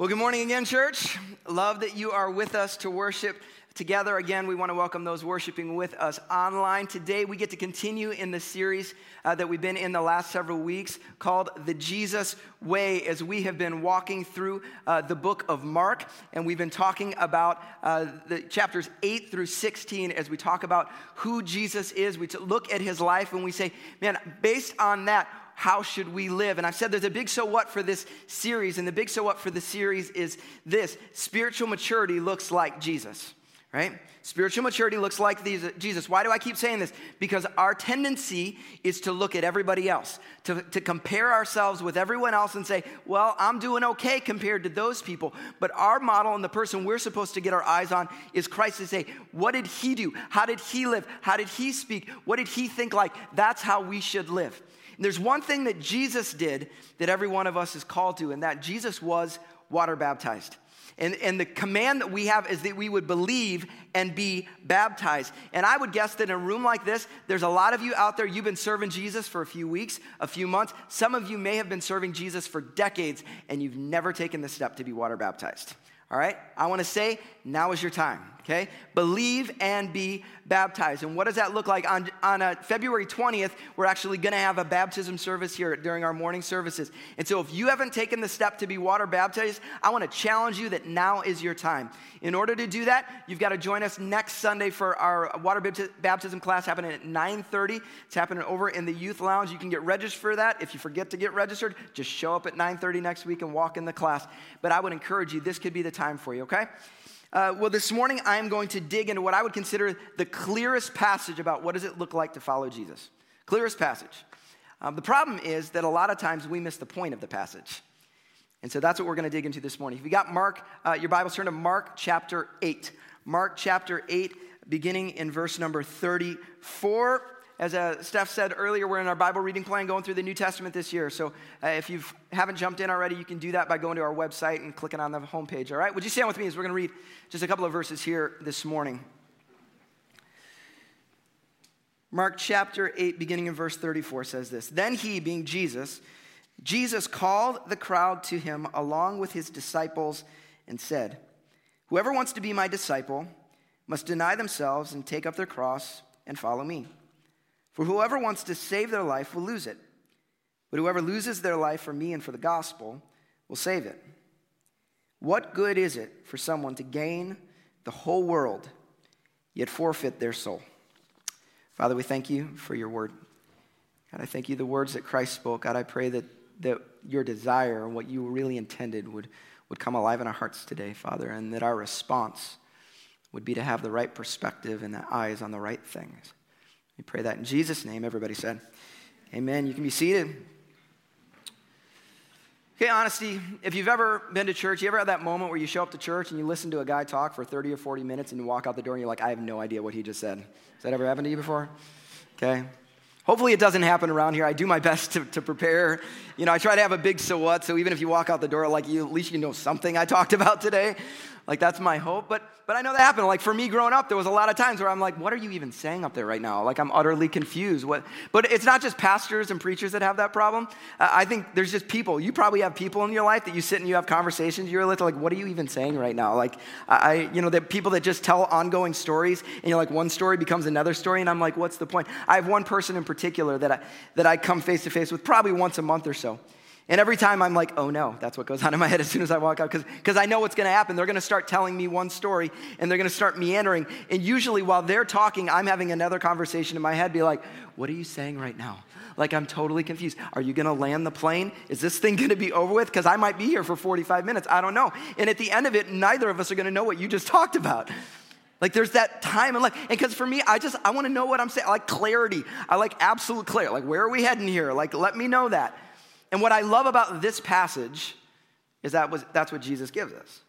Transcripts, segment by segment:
Well, good morning again, church. Love that you are with us to worship together. Again, we want to welcome those worshiping with us online. Today, we get to continue in the series uh, that we've been in the last several weeks called The Jesus Way, as we have been walking through uh, the book of Mark. And we've been talking about uh, the chapters 8 through 16 as we talk about who Jesus is. We look at his life and we say, man, based on that, how should we live? And I've said there's a big so what for this series, and the big so what for the series is this spiritual maturity looks like Jesus, right? Spiritual maturity looks like Jesus. Why do I keep saying this? Because our tendency is to look at everybody else, to, to compare ourselves with everyone else and say, well, I'm doing okay compared to those people. But our model and the person we're supposed to get our eyes on is Christ to say, what did he do? How did he live? How did he speak? What did he think like? That's how we should live. And there's one thing that Jesus did that every one of us is called to, and that Jesus was water baptized. And, and the command that we have is that we would believe and be baptized. And I would guess that in a room like this, there's a lot of you out there, you've been serving Jesus for a few weeks, a few months. Some of you may have been serving Jesus for decades, and you've never taken the step to be water baptized. All right? I want to say, now is your time, okay? Believe and be baptized. And what does that look like? On, on uh, February 20th, we're actually going to have a baptism service here during our morning services. And so if you haven't taken the step to be water baptized, I want to challenge you that now is your time. In order to do that, you've got to join us next Sunday for our water baptism class happening at 9:30. It's happening over in the youth lounge. You can get registered for that. If you forget to get registered, just show up at 9:30 next week and walk in the class. But I would encourage you, this could be the time for you, okay? Uh, well, this morning I am going to dig into what I would consider the clearest passage about what does it look like to follow Jesus. Clearest passage. Um, the problem is that a lot of times we miss the point of the passage. And so that's what we're going to dig into this morning. If you got Mark, uh, your Bibles, turn to Mark chapter 8. Mark chapter 8, beginning in verse number 34 as uh, Steph said earlier, we're in our Bible reading plan going through the New Testament this year. So uh, if you haven't jumped in already, you can do that by going to our website and clicking on the homepage. All right? Would you stand with me as we're going to read just a couple of verses here this morning? Mark chapter 8, beginning in verse 34, says this Then he, being Jesus, Jesus called the crowd to him along with his disciples and said, Whoever wants to be my disciple must deny themselves and take up their cross and follow me. For whoever wants to save their life will lose it, but whoever loses their life for me and for the gospel will save it. What good is it for someone to gain the whole world, yet forfeit their soul? Father, we thank you for your word. God, I thank you the words that Christ spoke. God, I pray that, that your desire and what you really intended would, would come alive in our hearts today, Father, and that our response would be to have the right perspective and the eyes on the right things. We pray that in Jesus' name. Everybody said, Amen. You can be seated. Okay, honesty, if you've ever been to church, you ever had that moment where you show up to church and you listen to a guy talk for 30 or 40 minutes and you walk out the door and you're like, I have no idea what he just said. Has that ever happened to you before? Okay. Hopefully it doesn't happen around here. I do my best to, to prepare. You know, I try to have a big so what, so even if you walk out the door, like you, at least you know something I talked about today. Like that's my hope. But but I know that happened. Like for me growing up, there was a lot of times where I'm like, what are you even saying up there right now? Like I'm utterly confused. What but it's not just pastors and preachers that have that problem. I think there's just people. You probably have people in your life that you sit and you have conversations. You're like, what are you even saying right now? Like I, you know, the people that just tell ongoing stories and you're like, one story becomes another story, and I'm like, what's the point? I have one person in particular that I that I come face to face with probably once a month or so. And every time I'm like, oh no, that's what goes on in my head as soon as I walk out, because I know what's gonna happen. They're gonna start telling me one story and they're gonna start meandering. And usually while they're talking, I'm having another conversation in my head, be like, what are you saying right now? Like, I'm totally confused. Are you gonna land the plane? Is this thing gonna be over with? Because I might be here for 45 minutes. I don't know. And at the end of it, neither of us are gonna know what you just talked about. Like there's that time and like, and because for me, I just I want to know what I'm saying. I like clarity. I like absolute clarity. Like where are we heading here? Like let me know that. And what I love about this passage is that was, that's what Jesus gives us.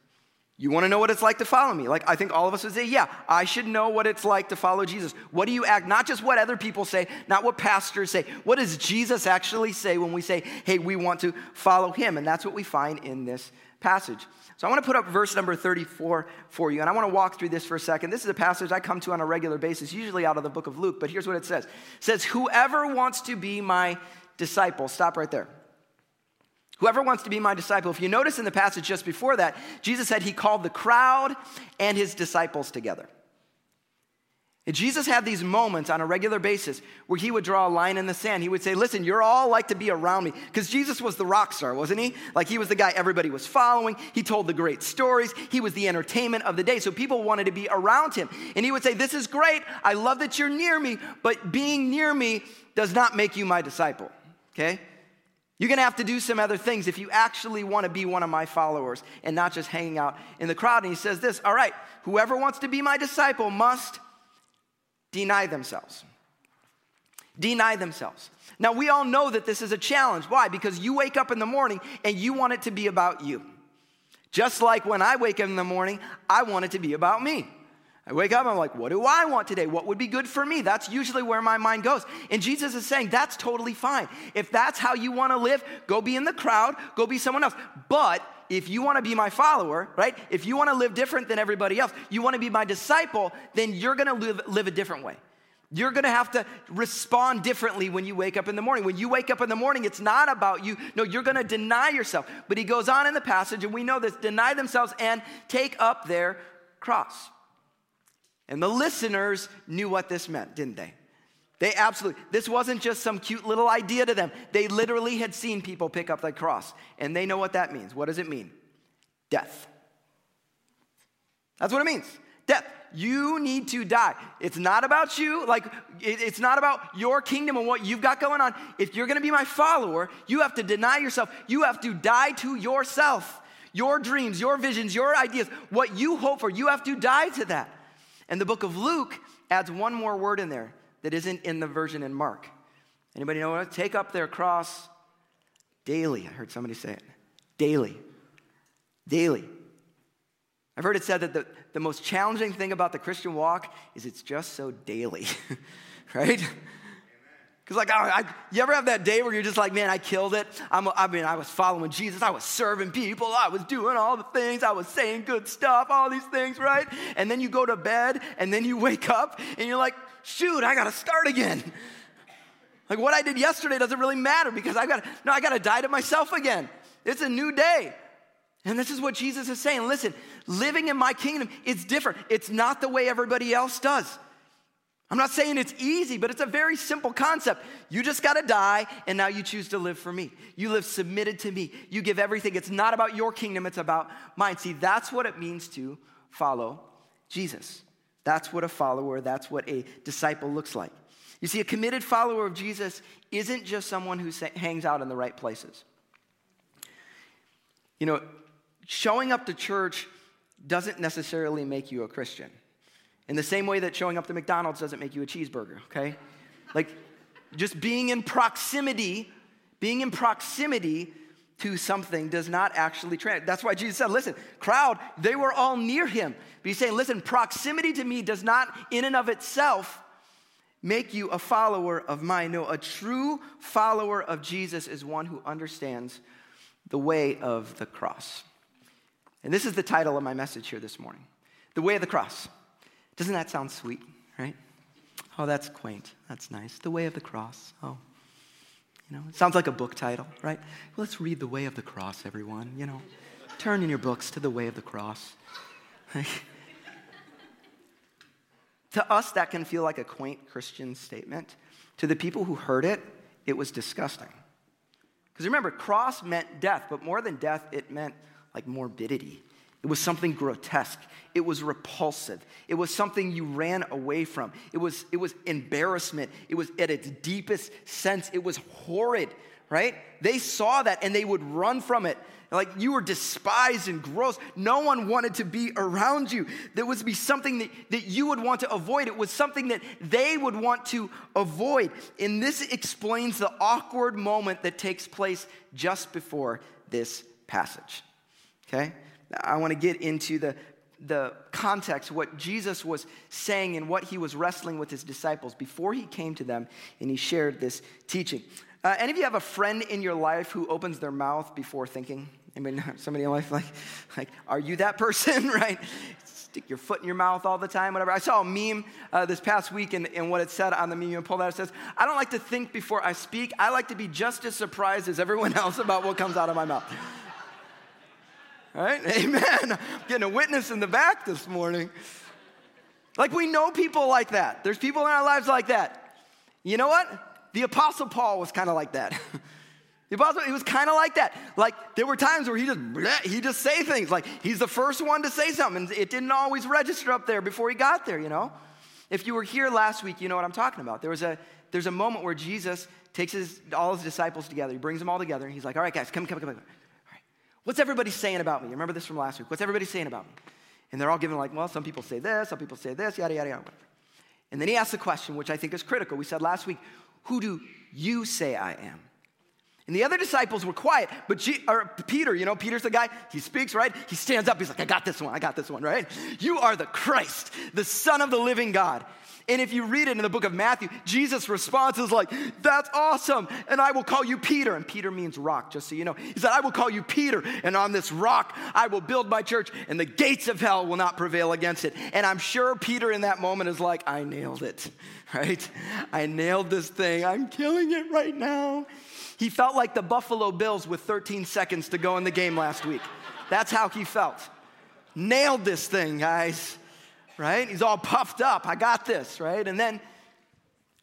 You want to know what it's like to follow me? Like, I think all of us would say, yeah, I should know what it's like to follow Jesus. What do you act? Not just what other people say, not what pastors say. What does Jesus actually say when we say, hey, we want to follow him? And that's what we find in this passage. So I want to put up verse number 34 for you, and I want to walk through this for a second. This is a passage I come to on a regular basis, usually out of the book of Luke, but here's what it says. It says, Whoever wants to be my disciple, stop right there. Whoever wants to be my disciple, if you notice in the passage just before that, Jesus said he called the crowd and his disciples together. And Jesus had these moments on a regular basis where he would draw a line in the sand. He would say, Listen, you're all like to be around me. Because Jesus was the rock star, wasn't he? Like he was the guy everybody was following. He told the great stories. He was the entertainment of the day. So people wanted to be around him. And he would say, This is great. I love that you're near me, but being near me does not make you my disciple. Okay? You're gonna have to do some other things if you actually wanna be one of my followers and not just hanging out in the crowd. And he says this All right, whoever wants to be my disciple must deny themselves. Deny themselves. Now, we all know that this is a challenge. Why? Because you wake up in the morning and you want it to be about you. Just like when I wake up in the morning, I want it to be about me. I wake up, I'm like, what do I want today? What would be good for me? That's usually where my mind goes. And Jesus is saying, that's totally fine. If that's how you want to live, go be in the crowd, go be someone else. But if you want to be my follower, right? If you want to live different than everybody else, you want to be my disciple, then you're going to live, live a different way. You're gonna have to respond differently when you wake up in the morning. When you wake up in the morning, it's not about you. No, you're gonna deny yourself. But he goes on in the passage, and we know this deny themselves and take up their cross. And the listeners knew what this meant, didn't they? They absolutely, this wasn't just some cute little idea to them. They literally had seen people pick up the cross, and they know what that means. What does it mean? Death. That's what it means. Death. You need to die. It's not about you, like, it's not about your kingdom and what you've got going on. If you're gonna be my follower, you have to deny yourself. You have to die to yourself, your dreams, your visions, your ideas, what you hope for. You have to die to that. And the book of Luke adds one more word in there that isn't in the version in Mark. Anybody know what? Take up their cross daily. I heard somebody say it. Daily. Daily. I've heard it said that the, the most challenging thing about the Christian walk is it's just so daily, right? Because, like, I, I, you ever have that day where you're just like, man, I killed it? I'm, I mean, I was following Jesus. I was serving people. I was doing all the things. I was saying good stuff, all these things, right? And then you go to bed and then you wake up and you're like, shoot, I got to start again. Like, what I did yesterday doesn't really matter because I got to, no, I got to die to myself again. It's a new day. And this is what Jesus is saying. Listen, living in my kingdom, is different. It's not the way everybody else does. I'm not saying it's easy, but it's a very simple concept. You just got to die, and now you choose to live for me. You live submitted to me. You give everything. It's not about your kingdom, it's about mine. See, that's what it means to follow Jesus. That's what a follower, that's what a disciple looks like. You see, a committed follower of Jesus isn't just someone who hangs out in the right places. You know, showing up to church doesn't necessarily make you a Christian. In the same way that showing up to McDonald's doesn't make you a cheeseburger, okay? Like just being in proximity, being in proximity to something does not actually translate. That's why Jesus said, listen, crowd, they were all near him. But he's saying, listen, proximity to me does not in and of itself make you a follower of mine. No, a true follower of Jesus is one who understands the way of the cross. And this is the title of my message here this morning The Way of the Cross. Doesn't that sound sweet, right? Oh, that's quaint. That's nice. The Way of the Cross. Oh, you know, it sounds like a book title, right? Well, let's read The Way of the Cross, everyone. You know, turn in your books to The Way of the Cross. to us, that can feel like a quaint Christian statement. To the people who heard it, it was disgusting. Because remember, cross meant death, but more than death, it meant like morbidity. It was something grotesque. It was repulsive. It was something you ran away from. It was, it was embarrassment. It was at its deepest sense, it was horrid, right? They saw that and they would run from it. Like you were despised and gross. No one wanted to be around you. There was be something that, that you would want to avoid. It was something that they would want to avoid. And this explains the awkward moment that takes place just before this passage. Okay? I want to get into the, the context, what Jesus was saying and what he was wrestling with his disciples before he came to them and he shared this teaching. Uh, any of you have a friend in your life who opens their mouth before thinking? Mean, somebody in life like, like, are you that person, right? Stick your foot in your mouth all the time, whatever. I saw a meme uh, this past week, and, and what it said on the meme, and pulled that, it says, I don't like to think before I speak. I like to be just as surprised as everyone else about what comes out of my mouth. Right? Amen. I'm getting a witness in the back this morning. Like we know people like that. There's people in our lives like that. You know what? The Apostle Paul was kind of like that. The apostle, he was kind of like that. Like there were times where he just he just say things. Like he's the first one to say something. It didn't always register up there before he got there, you know? If you were here last week, you know what I'm talking about. There was a there's a moment where Jesus takes his all his disciples together. He brings them all together and he's like, "All right, guys, come come come come. What's everybody saying about me? Remember this from last week. What's everybody saying about me?" And they're all giving like, "Well, some people say this, some people say this, yada yada yada." And then he asks the question, which I think is critical. We said last week, "Who do you say I am?" And the other disciples were quiet, but G- Peter, you know, Peter's the guy, he speaks, right? He stands up, he's like, I got this one, I got this one, right? You are the Christ, the Son of the living God. And if you read it in the book of Matthew, Jesus' response is like, That's awesome, and I will call you Peter. And Peter means rock, just so you know. He said, I will call you Peter, and on this rock I will build my church, and the gates of hell will not prevail against it. And I'm sure Peter in that moment is like, I nailed it, right? I nailed this thing. I'm killing it right now. He felt like the Buffalo Bills with 13 seconds to go in the game last week. That's how he felt. Nailed this thing, guys. Right? He's all puffed up. I got this, right? And then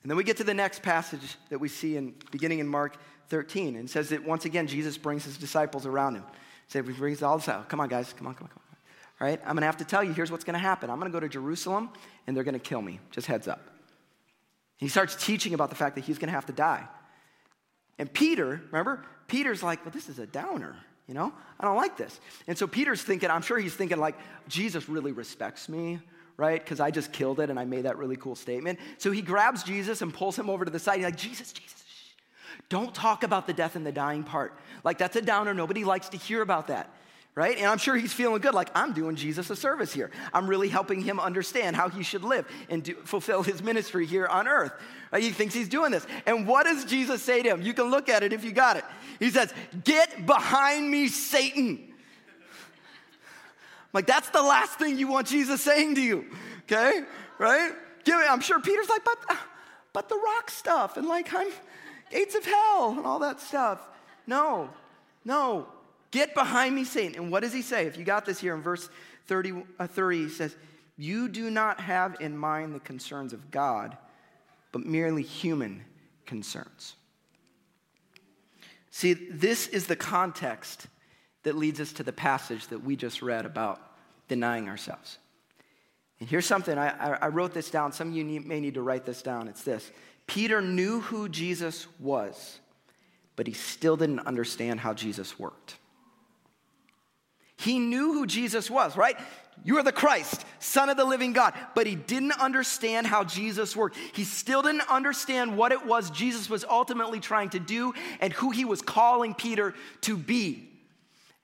and then we get to the next passage that we see in beginning in Mark 13 and says that once again Jesus brings his disciples around him. He brings all this out. Come on, guys. Come on, come on, come on. All right? I'm gonna have to tell you, here's what's gonna happen. I'm gonna go to Jerusalem and they're gonna kill me. Just heads up. He starts teaching about the fact that he's gonna have to die. And Peter, remember? Peter's like, well, this is a downer, you know? I don't like this. And so Peter's thinking, I'm sure he's thinking, like, Jesus really respects me, right? Because I just killed it and I made that really cool statement. So he grabs Jesus and pulls him over to the side. He's like, Jesus, Jesus, shh. don't talk about the death and the dying part. Like, that's a downer. Nobody likes to hear about that right? And I'm sure he's feeling good, like, I'm doing Jesus a service here. I'm really helping him understand how he should live and do, fulfill his ministry here on earth. Right? He thinks he's doing this. And what does Jesus say to him? You can look at it if you got it. He says, Get behind me, Satan. Like, that's the last thing you want Jesus saying to you, okay? Right? I'm sure Peter's like, but, but the rock stuff and like, I'm gates of hell and all that stuff. No, no. Get behind me, Satan. And what does he say? If you got this here in verse 30, uh, 30 he says, You do not have in mind the concerns of God, but merely human concerns. See, this is the context that leads us to the passage that we just read about denying ourselves. And here's something, I, I wrote this down. Some of you need, may need to write this down. It's this Peter knew who Jesus was, but he still didn't understand how Jesus worked. He knew who Jesus was, right? You are the Christ, Son of the living God. But he didn't understand how Jesus worked. He still didn't understand what it was Jesus was ultimately trying to do and who he was calling Peter to be.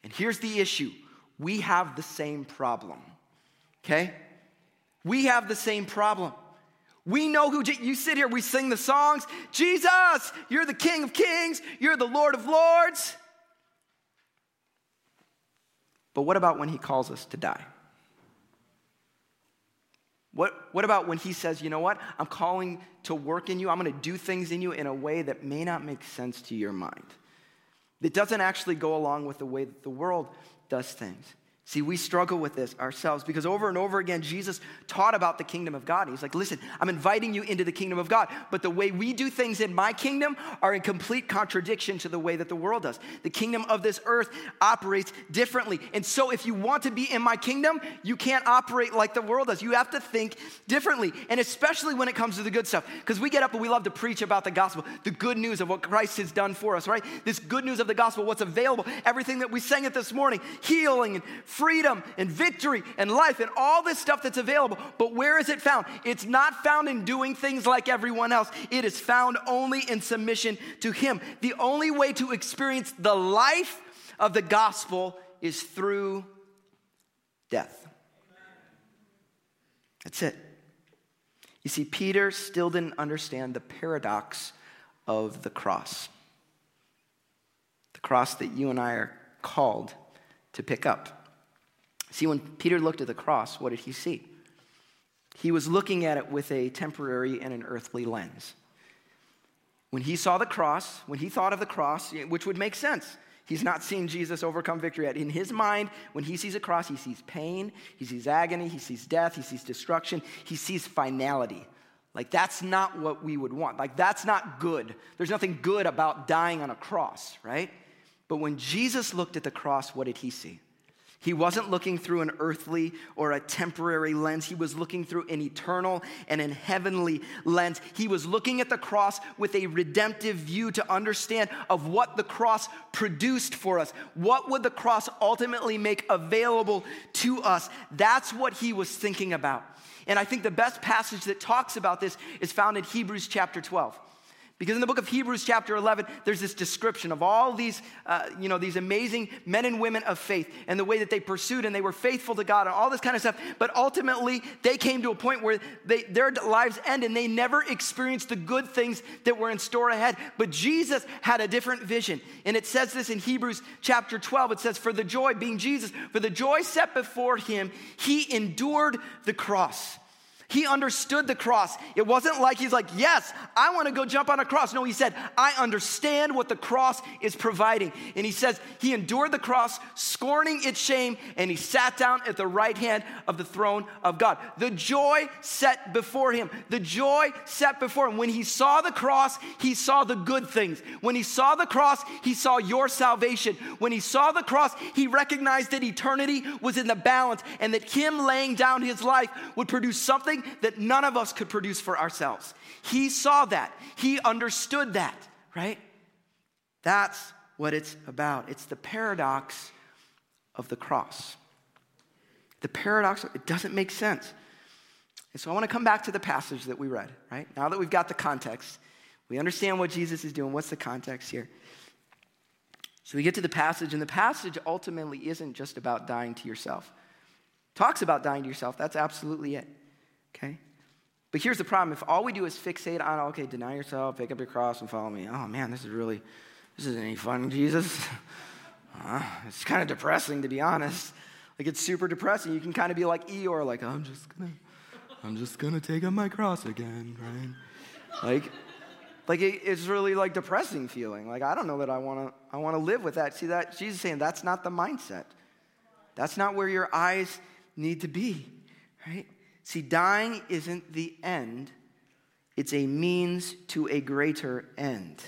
And here's the issue we have the same problem, okay? We have the same problem. We know who you sit here, we sing the songs Jesus, you're the King of Kings, you're the Lord of Lords. But what about when he calls us to die? What, what about when he says, you know what? I'm calling to work in you. I'm going to do things in you in a way that may not make sense to your mind. It doesn't actually go along with the way that the world does things. See, we struggle with this ourselves because over and over again, Jesus taught about the kingdom of God. He's like, listen, I'm inviting you into the kingdom of God, but the way we do things in my kingdom are in complete contradiction to the way that the world does. The kingdom of this earth operates differently. And so, if you want to be in my kingdom, you can't operate like the world does. You have to think differently. And especially when it comes to the good stuff, because we get up and we love to preach about the gospel, the good news of what Christ has done for us, right? This good news of the gospel, what's available, everything that we sang it this morning, healing and freedom and victory and life and all this stuff that's available. But where is it found? It's not found in doing things like everyone else, it is found only in submission to Him. The only way to experience the life of the gospel is through death. That's it. You see, Peter still didn't understand the paradox of the cross. The cross that you and I are called to pick up. See, when Peter looked at the cross, what did he see? He was looking at it with a temporary and an earthly lens. When he saw the cross, when he thought of the cross, which would make sense, He's not seen Jesus overcome victory yet. In his mind, when he sees a cross, he sees pain, he sees agony, he sees death, he sees destruction, he sees finality. Like, that's not what we would want. Like, that's not good. There's nothing good about dying on a cross, right? But when Jesus looked at the cross, what did he see? He wasn't looking through an earthly or a temporary lens. He was looking through an eternal and an heavenly lens. He was looking at the cross with a redemptive view to understand of what the cross produced for us. What would the cross ultimately make available to us? That's what he was thinking about. And I think the best passage that talks about this is found in Hebrews chapter 12. Because in the book of Hebrews, chapter 11, there's this description of all these, uh, you know, these amazing men and women of faith and the way that they pursued and they were faithful to God and all this kind of stuff. But ultimately, they came to a point where they, their lives end and they never experienced the good things that were in store ahead. But Jesus had a different vision. And it says this in Hebrews chapter 12. It says, For the joy, being Jesus, for the joy set before him, he endured the cross he understood the cross. It wasn't like he's like, Yes, I want to go jump on a cross. No, he said, I understand what the cross is providing. And he says, He endured the cross, scorning its shame, and he sat down at the right hand of the throne of God. The joy set before him, the joy set before him. When he saw the cross, he saw the good things. When he saw the cross, he saw your salvation. When he saw the cross, he recognized that eternity was in the balance and that him laying down his life would produce something that none of us could produce for ourselves. He saw that, he understood that, right? That's what it's about. It's the paradox of the cross. The paradox, it doesn't make sense. And so I want to come back to the passage that we read, right? Now that we've got the context, we understand what Jesus is doing. What's the context here? So we get to the passage, and the passage ultimately isn't just about dying to yourself. talks about dying to yourself, that's absolutely it okay? But here's the problem if all we do is fixate on, okay, deny yourself, pick up your cross, and follow me. Oh man, this is really, this isn't any fun, Jesus. Uh, it's kind of depressing, to be honest. Like, it's super depressing. You can kind of be like Eeyore, like, I'm just gonna, I'm just gonna take up my cross again, right? Like, like it, it's really like depressing feeling. Like, I don't know that I wanna, I wanna live with that. See that? Jesus saying that's not the mindset. That's not where your eyes need to be, right? See, dying isn't the end, it's a means to a greater end.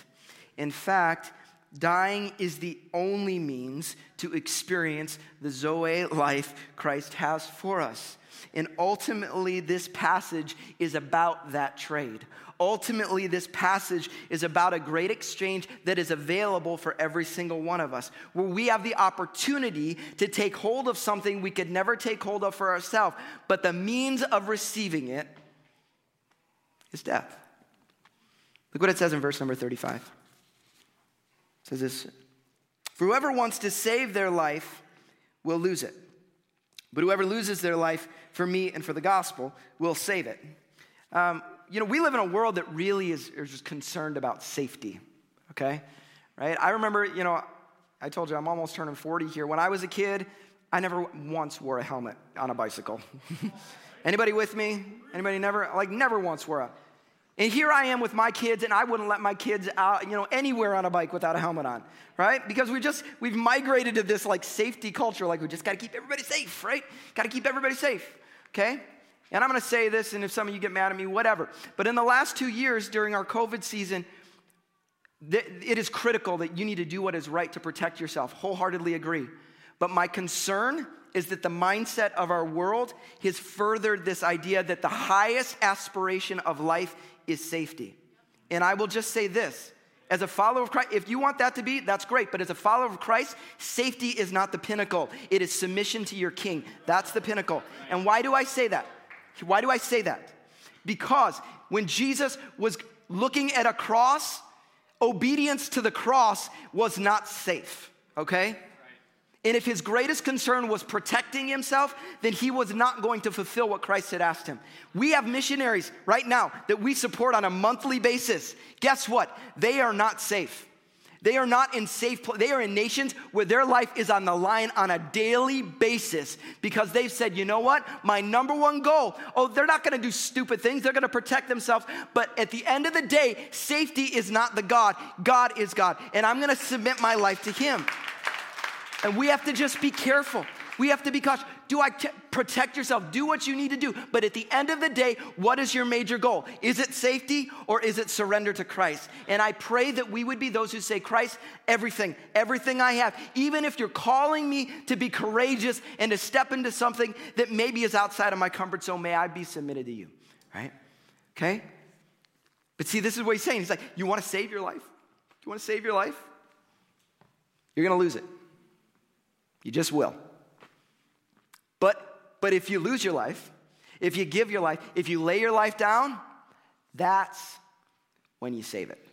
In fact, dying is the only means to experience the Zoe life Christ has for us. And ultimately, this passage is about that trade. Ultimately, this passage is about a great exchange that is available for every single one of us, where we have the opportunity to take hold of something we could never take hold of for ourselves, but the means of receiving it is death. Look what it says in verse number 35. It says this For whoever wants to save their life will lose it. But whoever loses their life for me and for the gospel will save it. Um, you know, we live in a world that really is, is just concerned about safety, okay? Right? I remember, you know, I told you I'm almost turning 40 here. When I was a kid, I never once wore a helmet on a bicycle. Anybody with me? Anybody never? Like, never once wore a. And here I am with my kids, and I wouldn't let my kids out, you know, anywhere on a bike without a helmet on, right? Because we just, we've migrated to this like safety culture, like we just gotta keep everybody safe, right? Gotta keep everybody safe, okay? And I'm going to say this, and if some of you get mad at me, whatever. But in the last two years during our COVID season, it is critical that you need to do what is right to protect yourself. Wholeheartedly agree. But my concern is that the mindset of our world has furthered this idea that the highest aspiration of life is safety. And I will just say this as a follower of Christ, if you want that to be, that's great. But as a follower of Christ, safety is not the pinnacle, it is submission to your king. That's the pinnacle. And why do I say that? Why do I say that? Because when Jesus was looking at a cross, obedience to the cross was not safe, okay? And if his greatest concern was protecting himself, then he was not going to fulfill what Christ had asked him. We have missionaries right now that we support on a monthly basis. Guess what? They are not safe. They are not in safe pl- they are in nations where their life is on the line on a daily basis because they've said, "You know what? My number one goal, oh, they're not going to do stupid things. They're going to protect themselves, but at the end of the day, safety is not the God. God is God, and I'm going to submit my life to him." And we have to just be careful. We have to be cautious. Do I protect yourself? Do what you need to do. But at the end of the day, what is your major goal? Is it safety or is it surrender to Christ? And I pray that we would be those who say, Christ, everything, everything I have. Even if you're calling me to be courageous and to step into something that maybe is outside of my comfort zone, may I be submitted to you, right? Okay? But see, this is what he's saying. He's like, You want to save your life? You want to save your life? You're going to lose it. You just will. But, but if you lose your life, if you give your life, if you lay your life down, that's when you save it.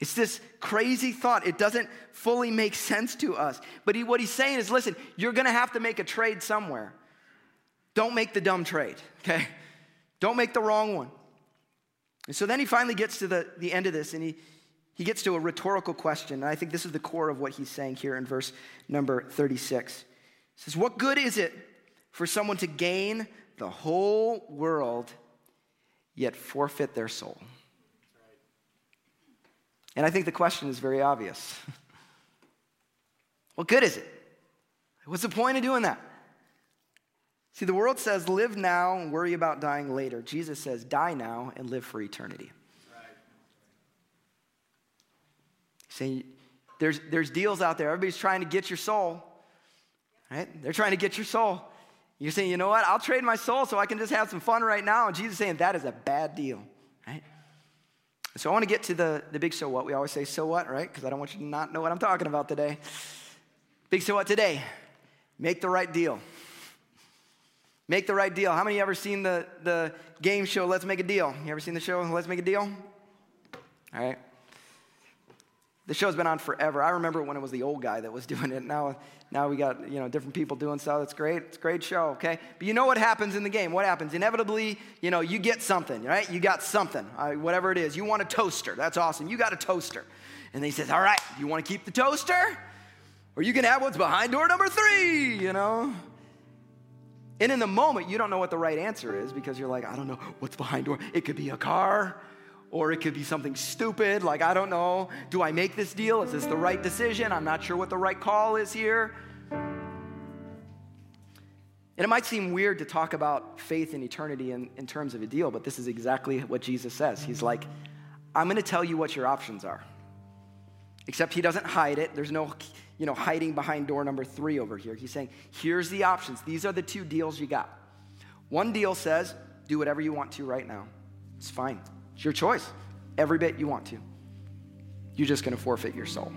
It's this crazy thought. It doesn't fully make sense to us. But he, what he's saying is listen, you're going to have to make a trade somewhere. Don't make the dumb trade, okay? Don't make the wrong one. And so then he finally gets to the, the end of this and he, he gets to a rhetorical question. And I think this is the core of what he's saying here in verse number 36 says, What good is it for someone to gain the whole world yet forfeit their soul? And I think the question is very obvious. what good is it? What's the point of doing that? See, the world says live now and worry about dying later. Jesus says die now and live for eternity. Right. See, there's, there's deals out there. Everybody's trying to get your soul. Right? They're trying to get your soul. You're saying, you know what? I'll trade my soul so I can just have some fun right now. And Jesus saying that is a bad deal. Right? So I want to get to the, the big so what. We always say so what, right? Because I don't want you to not know what I'm talking about today. Big so what today? Make the right deal. Make the right deal. How many of you ever seen the, the game show Let's Make a Deal? You ever seen the show Let's Make a Deal? All right. The show's been on forever. I remember when it was the old guy that was doing it. Now, now we got you know different people doing stuff. It's great. It's a great show. Okay, but you know what happens in the game? What happens? Inevitably, you know, you get something, right? You got something, uh, whatever it is. You want a toaster. That's awesome. You got a toaster, and he says, "All right, you want to keep the toaster, or you can have what's behind door number three." You know. And in the moment, you don't know what the right answer is because you're like, I don't know what's behind door. It could be a car or it could be something stupid, like, I don't know, do I make this deal? Is this the right decision? I'm not sure what the right call is here. And it might seem weird to talk about faith and eternity in, in terms of a deal, but this is exactly what Jesus says. He's like, I'm going to tell you what your options are. Except he doesn't hide it. There's no, you know, hiding behind door number three over here. He's saying, here's the options. These are the two deals you got. One deal says, do whatever you want to right now. It's fine. It's your choice, every bit you want to. You're just going to forfeit your soul.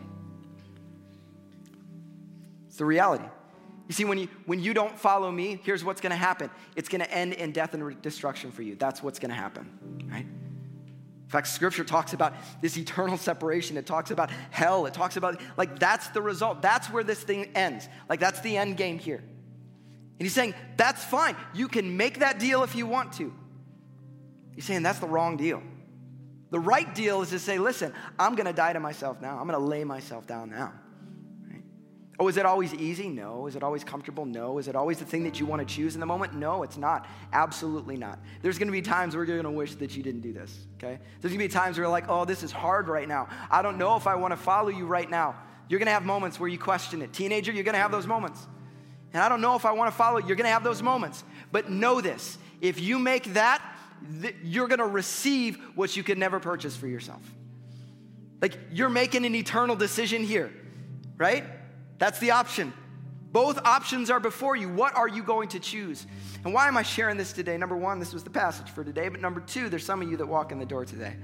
It's the reality. You see, when you, when you don't follow me, here's what's going to happen it's going to end in death and destruction for you. That's what's going to happen, right? In fact, scripture talks about this eternal separation. It talks about hell. It talks about, like, that's the result. That's where this thing ends. Like, that's the end game here. And he's saying, that's fine. You can make that deal if you want to. He's saying that's the wrong deal. The right deal is to say, listen, I'm going to die to myself now. I'm going to lay myself down now. Right? Oh, is it always easy? No. Is it always comfortable? No. Is it always the thing that you want to choose in the moment? No, it's not. Absolutely not. There's going to be times where you're going to wish that you didn't do this, okay? There's going to be times where you're like, oh, this is hard right now. I don't know if I want to follow you right now. You're going to have moments where you question it. Teenager, you're going to have those moments. And I don't know if I want to follow. You're going to have those moments. But know this if you make that you're to receive what you could never purchase for yourself. Like you're making an eternal decision here, right? That's the option. Both options are before you. What are you going to choose? And why am I sharing this today? Number one, this was the passage for today. But number two, there's some of you that walk in the door today.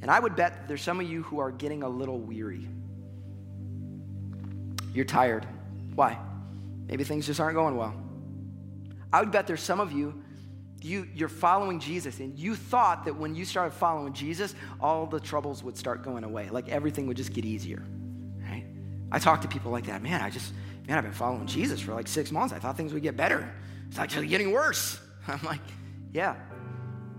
And I would bet there's some of you who are getting a little weary. You're tired. Why? Maybe things just aren't going well. I would bet there's some of you you, you're following Jesus, and you thought that when you started following Jesus, all the troubles would start going away. Like everything would just get easier. Right? I talk to people like that. Man, I just, man, I've been following Jesus for like six months. I thought things would get better. It's actually getting worse. I'm like, yeah.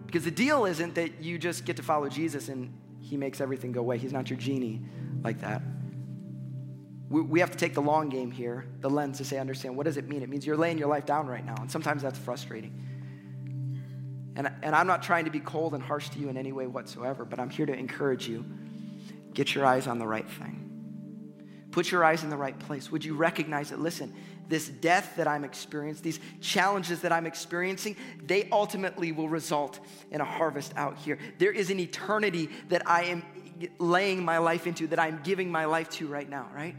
Because the deal isn't that you just get to follow Jesus and He makes everything go away. He's not your genie like that. We, we have to take the long game here, the lens to say, understand what does it mean? It means you're laying your life down right now, and sometimes that's frustrating. And, and I'm not trying to be cold and harsh to you in any way whatsoever, but I'm here to encourage you. Get your eyes on the right thing. Put your eyes in the right place. Would you recognize that, listen, this death that I'm experiencing, these challenges that I'm experiencing, they ultimately will result in a harvest out here. There is an eternity that I am laying my life into, that I'm giving my life to right now, right?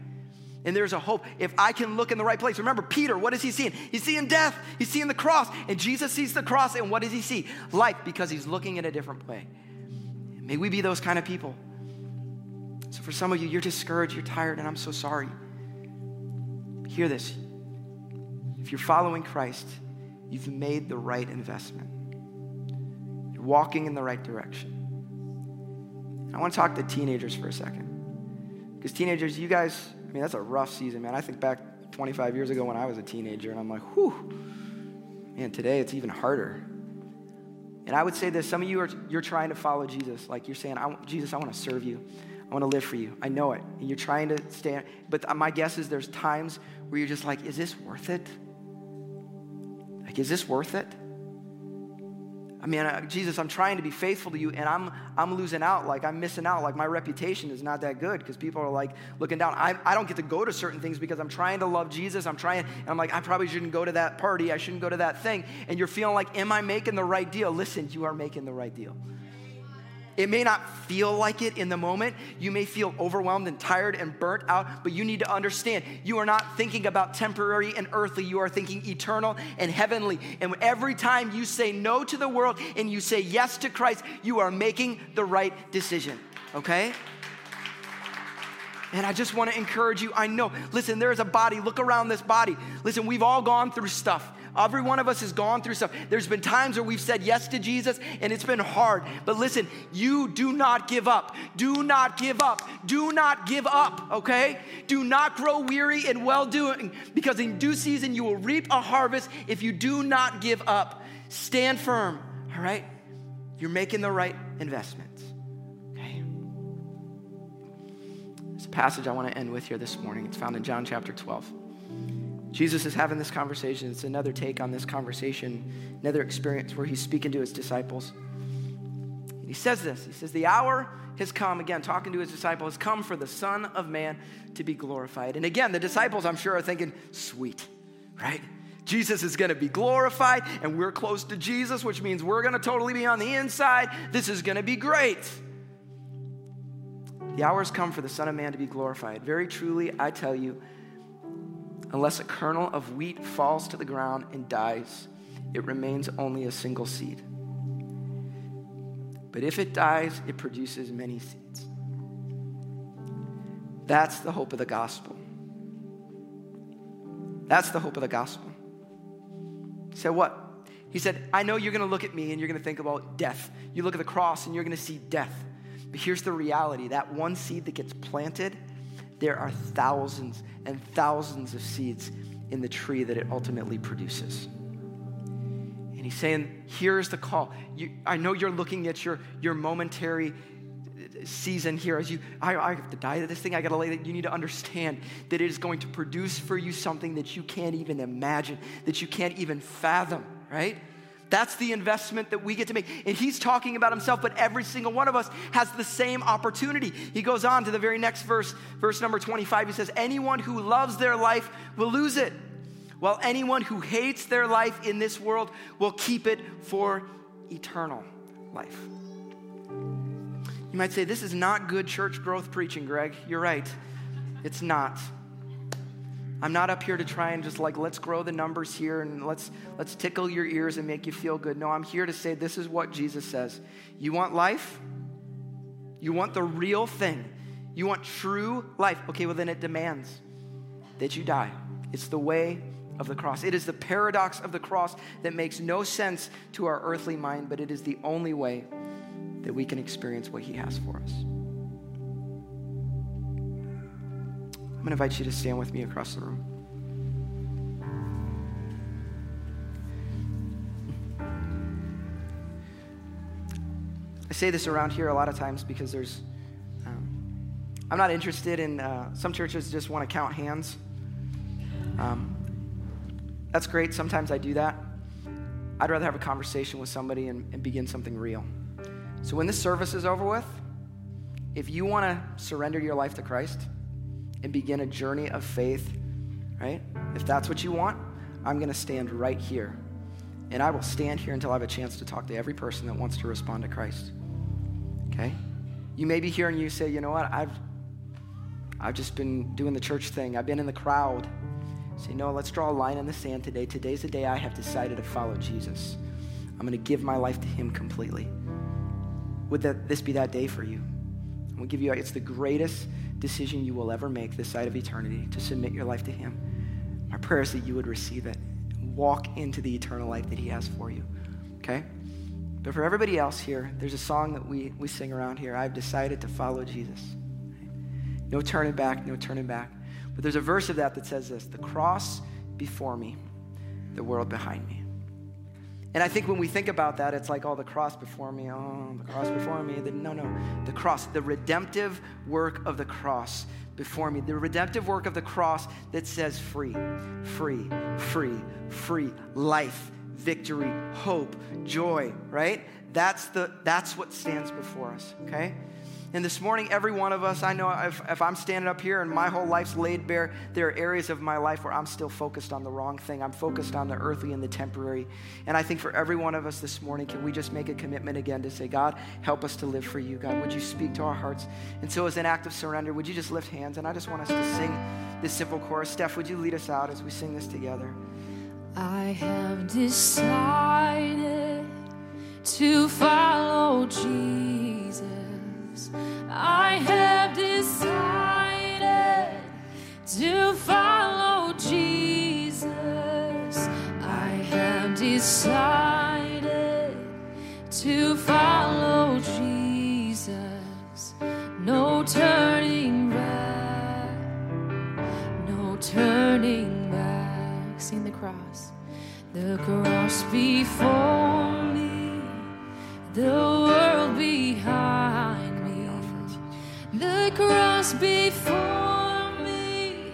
And there's a hope. If I can look in the right place. Remember, Peter, what is he seeing? He's seeing death, he's seeing the cross. And Jesus sees the cross, and what does he see? Life, because he's looking in a different way. May we be those kind of people. So, for some of you, you're discouraged, you're tired, and I'm so sorry. Hear this. If you're following Christ, you've made the right investment, you're walking in the right direction. I want to talk to teenagers for a second. Because, teenagers, you guys, I mean, that's a rough season, man. I think back 25 years ago when I was a teenager, and I'm like, whew, man, today it's even harder. And I would say this some of you are you're trying to follow Jesus. Like you're saying, I, Jesus, I want to serve you. I want to live for you. I know it. And you're trying to stand. But my guess is there's times where you're just like, is this worth it? Like, is this worth it? I mean, uh, Jesus, I'm trying to be faithful to you, and I'm, I'm losing out. Like, I'm missing out. Like, my reputation is not that good because people are like looking down. I, I don't get to go to certain things because I'm trying to love Jesus. I'm trying, and I'm like, I probably shouldn't go to that party. I shouldn't go to that thing. And you're feeling like, am I making the right deal? Listen, you are making the right deal. It may not feel like it in the moment. You may feel overwhelmed and tired and burnt out, but you need to understand you are not thinking about temporary and earthly. You are thinking eternal and heavenly. And every time you say no to the world and you say yes to Christ, you are making the right decision, okay? And I just want to encourage you. I know, listen, there is a body. Look around this body. Listen, we've all gone through stuff. Every one of us has gone through stuff. There's been times where we've said yes to Jesus and it's been hard. But listen, you do not give up. Do not give up. Do not give up, okay? Do not grow weary in well doing because in due season you will reap a harvest if you do not give up. Stand firm, all right? You're making the right investments, okay? There's a passage I want to end with here this morning. It's found in John chapter 12. Jesus is having this conversation. It's another take on this conversation, another experience where he's speaking to his disciples. He says this He says, The hour has come, again, talking to his disciples, has come for the Son of Man to be glorified. And again, the disciples, I'm sure, are thinking, Sweet, right? Jesus is going to be glorified, and we're close to Jesus, which means we're going to totally be on the inside. This is going to be great. The hour has come for the Son of Man to be glorified. Very truly, I tell you, Unless a kernel of wheat falls to the ground and dies, it remains only a single seed. But if it dies, it produces many seeds. That's the hope of the gospel. That's the hope of the gospel. He said, What? He said, I know you're going to look at me and you're going to think about death. You look at the cross and you're going to see death. But here's the reality that one seed that gets planted there are thousands and thousands of seeds in the tree that it ultimately produces. And he's saying, here's the call. You, I know you're looking at your, your momentary uh, season here as you I, I have to die to this thing i gotta lay that you need to understand that it is going to produce for you something that you can't even imagine that you can't even fathom right that's the investment that we get to make. And he's talking about himself, but every single one of us has the same opportunity. He goes on to the very next verse, verse number 25. He says, Anyone who loves their life will lose it, while anyone who hates their life in this world will keep it for eternal life. You might say, This is not good church growth preaching, Greg. You're right. It's not. I'm not up here to try and just like let's grow the numbers here and let's let's tickle your ears and make you feel good. No, I'm here to say this is what Jesus says. You want life? You want the real thing. You want true life. Okay, well then it demands that you die. It's the way of the cross. It is the paradox of the cross that makes no sense to our earthly mind, but it is the only way that we can experience what he has for us. I'm going to invite you to stand with me across the room. I say this around here a lot of times because there's, um, I'm not interested in, uh, some churches just want to count hands. Um, that's great. Sometimes I do that. I'd rather have a conversation with somebody and, and begin something real. So when this service is over with, if you want to surrender your life to Christ and begin a journey of faith, right? If that's what you want, I'm going to stand right here. And I will stand here until I have a chance to talk to every person that wants to respond to Christ. Okay? You may be here and you say, you know what, I've, I've just been doing the church thing. I've been in the crowd. Say, no, let's draw a line in the sand today. Today's the day I have decided to follow Jesus. I'm going to give my life to him completely. Would that, this be that day for you? I'm going to give you, it's the greatest decision you will ever make this side of eternity to submit your life to him. My prayer is that you would receive it walk into the eternal life that He has for you. Okay? But for everybody else here, there's a song that we, we sing around here I've decided to follow Jesus. No turning back, no turning back. But there's a verse of that that says this the cross before me, the world behind me. And I think when we think about that, it's like, oh, the cross before me, oh, the cross before me. The, no, no, the cross, the redemptive work of the cross before me. The redemptive work of the cross that says free, free, free, free, life, victory, hope, joy, right? That's, the, that's what stands before us, okay? And this morning, every one of us, I know if, if, I'm standing up here and my whole life's laid bare, there are areas of my life where I'm still focused on the wrong thing. I'm focused on the earthly and the temporary. And I think for every one of us this morning, can we just make a commitment again to say, God, help us to live for you. God, would you speak to our hearts? And so, as an act of surrender, would you just lift hands? And I just want us to sing this simple chorus. Steph, would you lead us out as we sing this together? I have decided to follow Jesus. Cross, the cross before me, the the cross before me,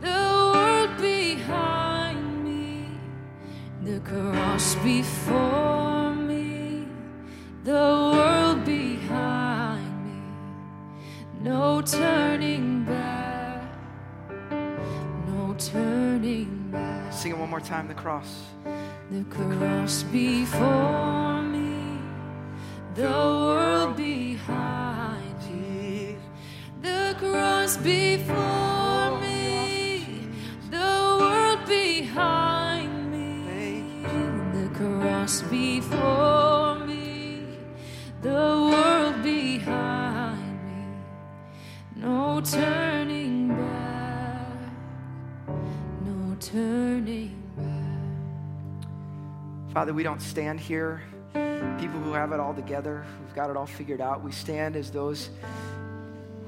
the world behind me, the cross before me, the world behind me, no turning back, no turning back. Sing it one more time the cross. The cross before me, the world behind Father, we don't stand here, people who have it all together, who've got it all figured out. We stand as those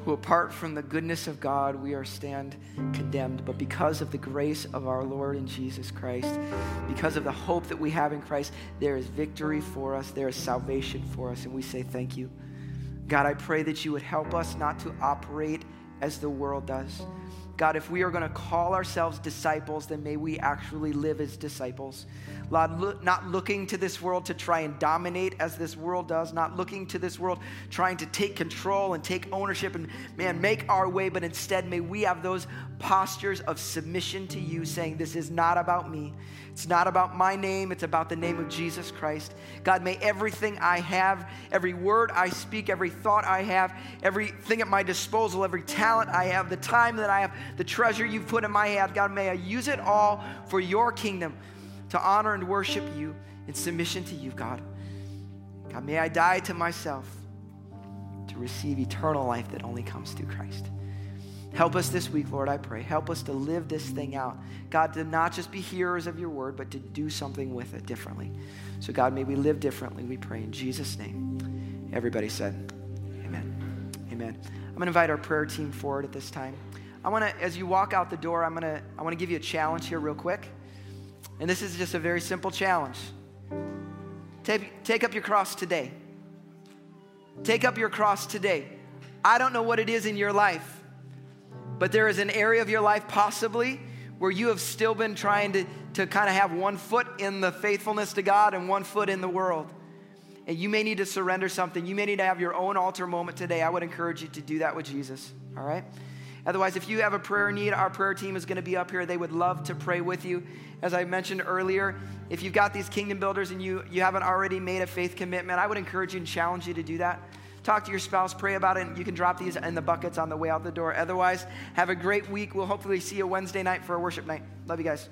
who apart from the goodness of God, we are stand condemned. But because of the grace of our Lord and Jesus Christ, because of the hope that we have in Christ, there is victory for us, there is salvation for us, and we say thank you. God, I pray that you would help us not to operate as the world does. God, if we are going to call ourselves disciples, then may we actually live as disciples. Lord, not looking to this world to try and dominate as this world does, not looking to this world trying to take control and take ownership and, man, make our way, but instead may we have those postures of submission to you, saying, This is not about me. It's not about my name, it's about the name of Jesus Christ. God, may everything I have, every word I speak, every thought I have, everything at my disposal, every talent I have, the time that I have, the treasure you've put in my hand, God, may I use it all for your kingdom to honor and worship you in submission to you, God. God, may I die to myself to receive eternal life that only comes through Christ. Help us this week, Lord, I pray. Help us to live this thing out. God, to not just be hearers of your word, but to do something with it differently. So, God, may we live differently, we pray in Jesus' name. Everybody said, Amen. Amen. I'm going to invite our prayer team forward at this time. I want to, as you walk out the door, I'm to, I want to give you a challenge here, real quick. And this is just a very simple challenge. Take, take up your cross today. Take up your cross today. I don't know what it is in your life, but there is an area of your life possibly where you have still been trying to, to kind of have one foot in the faithfulness to God and one foot in the world. And you may need to surrender something. You may need to have your own altar moment today. I would encourage you to do that with Jesus, all right? Otherwise, if you have a prayer need, our prayer team is going to be up here. They would love to pray with you. As I mentioned earlier, if you've got these kingdom builders and you, you haven't already made a faith commitment, I would encourage you and challenge you to do that. Talk to your spouse, pray about it, and you can drop these in the buckets on the way out the door. Otherwise, have a great week. We'll hopefully see you Wednesday night for a worship night. Love you guys.